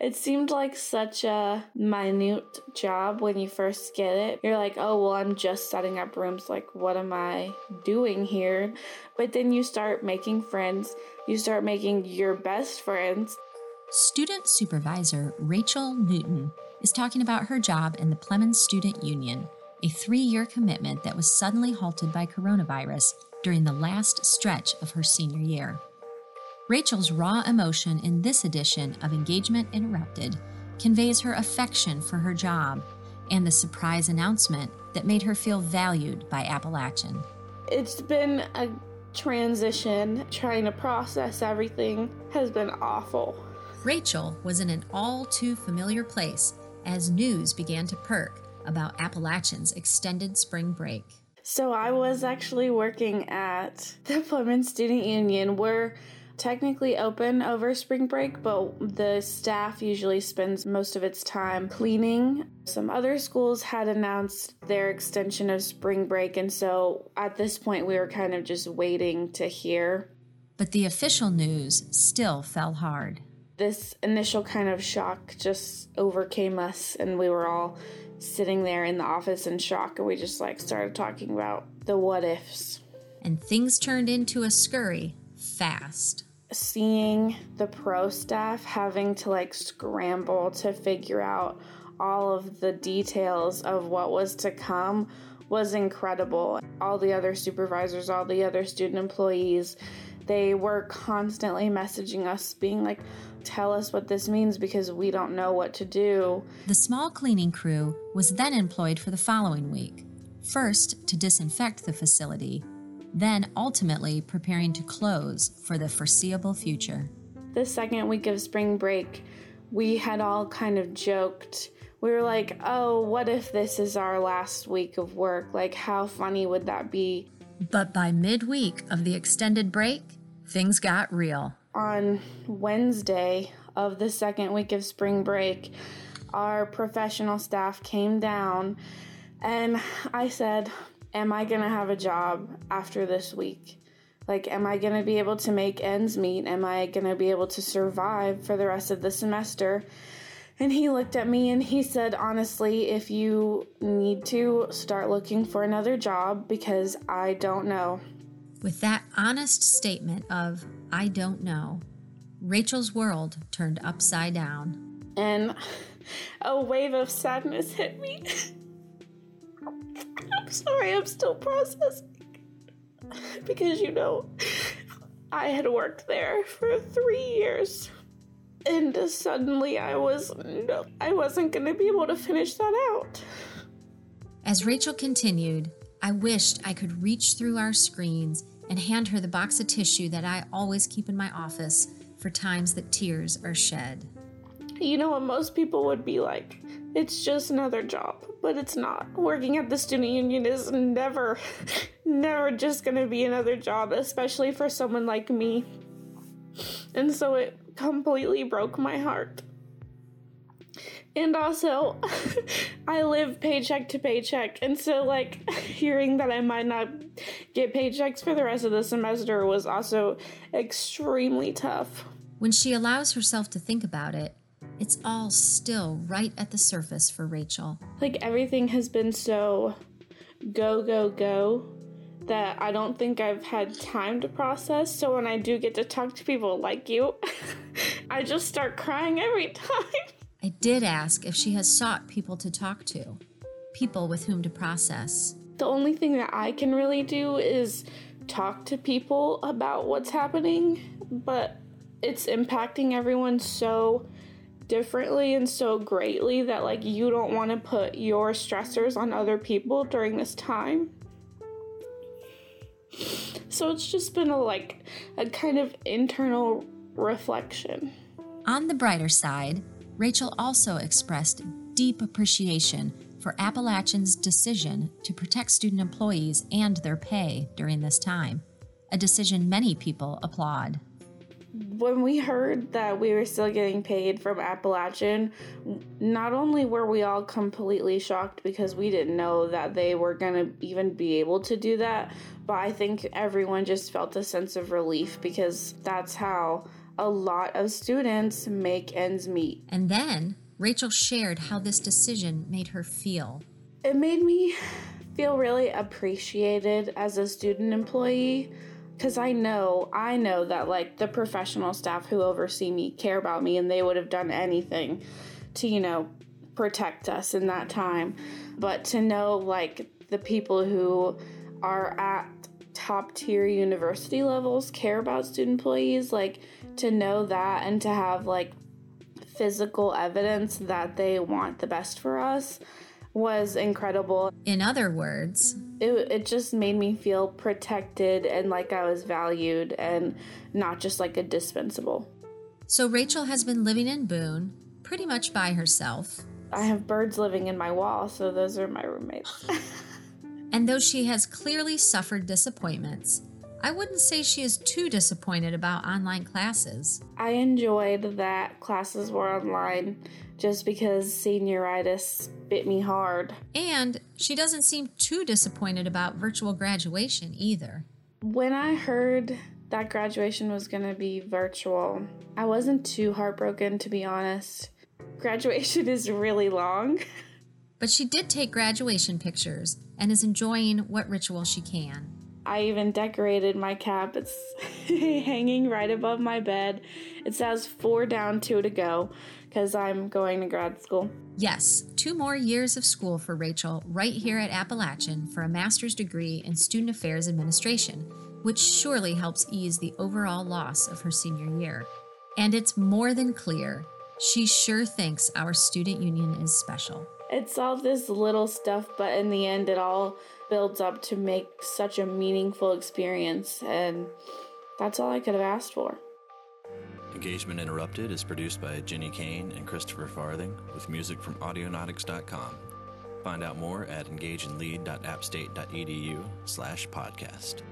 It seemed like such a minute job when you first get it. You're like, oh, well, I'm just setting up rooms. Like, what am I doing here? But then you start making friends, you start making your best friends. Student supervisor Rachel Newton is talking about her job in the Plemmons Student Union, a three year commitment that was suddenly halted by coronavirus during the last stretch of her senior year. Rachel's raw emotion in this edition of Engagement Interrupted conveys her affection for her job and the surprise announcement that made her feel valued by Appalachian. It's been a transition. Trying to process everything has been awful. Rachel was in an all too familiar place as news began to perk about Appalachian's extended spring break. So I was actually working at the Plemmons Student Union. We're technically open over spring break, but the staff usually spends most of its time cleaning. Some other schools had announced their extension of spring break, and so at this point we were kind of just waiting to hear. But the official news still fell hard. This initial kind of shock just overcame us, and we were all sitting there in the office in shock and we just like started talking about the what ifs. And things turned into a scurry fast. Seeing the pro staff having to like scramble to figure out all of the details of what was to come was incredible. All the other supervisors, all the other student employees, they were constantly messaging us, being like, tell us what this means because we don't know what to do. The small cleaning crew was then employed for the following week. First, to disinfect the facility, then ultimately preparing to close for the foreseeable future. The second week of spring break, we had all kind of joked. We were like, oh, what if this is our last week of work? Like, how funny would that be? But by midweek of the extended break, things got real on Wednesday of the second week of spring break, our professional staff came down and I said, Am I going to have a job after this week? Like, am I going to be able to make ends meet? Am I going to be able to survive for the rest of the semester? And he looked at me and he said, Honestly, if you need to, start looking for another job because I don't know. With that honest statement of, I don't know, Rachel's world turned upside down. And a wave of sadness hit me. I'm sorry, I'm still processing. Because, you know, I had worked there for three years. And suddenly I was, no, I wasn't going to be able to finish that out. As Rachel continued, I wished I could reach through our screens and hand her the box of tissue that I always keep in my office for times that tears are shed. You know what most people would be like? It's just another job, but it's not. Working at the student union is never, never just gonna be another job, especially for someone like me. And so it completely broke my heart. And also, I live paycheck to paycheck. And so, like, hearing that I might not get paychecks for the rest of the semester was also extremely tough. When she allows herself to think about it, it's all still right at the surface for Rachel. Like, everything has been so go, go, go that I don't think I've had time to process. So, when I do get to talk to people like you, I just start crying every time. I did ask if she has sought people to talk to, people with whom to process. The only thing that I can really do is talk to people about what's happening, but it's impacting everyone so differently and so greatly that like you don't want to put your stressors on other people during this time. So it's just been a like a kind of internal reflection. On the brighter side, Rachel also expressed deep appreciation for Appalachian's decision to protect student employees and their pay during this time, a decision many people applaud. When we heard that we were still getting paid from Appalachian, not only were we all completely shocked because we didn't know that they were going to even be able to do that, but I think everyone just felt a sense of relief because that's how a lot of students make ends meet. And then Rachel shared how this decision made her feel. It made me feel really appreciated as a student employee because I know, I know that like the professional staff who oversee me care about me and they would have done anything to, you know, protect us in that time. But to know like the people who are at top tier university levels care about student employees, like to know that and to have like physical evidence that they want the best for us was incredible. In other words, it, it just made me feel protected and like I was valued and not just like a dispensable. So Rachel has been living in Boone pretty much by herself. I have birds living in my wall, so those are my roommates. and though she has clearly suffered disappointments, I wouldn't say she is too disappointed about online classes. I enjoyed that classes were online just because senioritis bit me hard. And she doesn't seem too disappointed about virtual graduation either. When I heard that graduation was going to be virtual, I wasn't too heartbroken to be honest. Graduation is really long. But she did take graduation pictures and is enjoying what ritual she can. I even decorated my cap. It's hanging right above my bed. It says four down, two to go because I'm going to grad school. Yes, two more years of school for Rachel right here at Appalachian for a master's degree in Student Affairs Administration, which surely helps ease the overall loss of her senior year. And it's more than clear, she sure thinks our student union is special. It's all this little stuff, but in the end, it all builds up to make such a meaningful experience, and that's all I could have asked for. Engagement Interrupted is produced by Jenny Kane and Christopher Farthing with music from Audionautix.com. Find out more at engageandlead.appstate.edu slash podcast.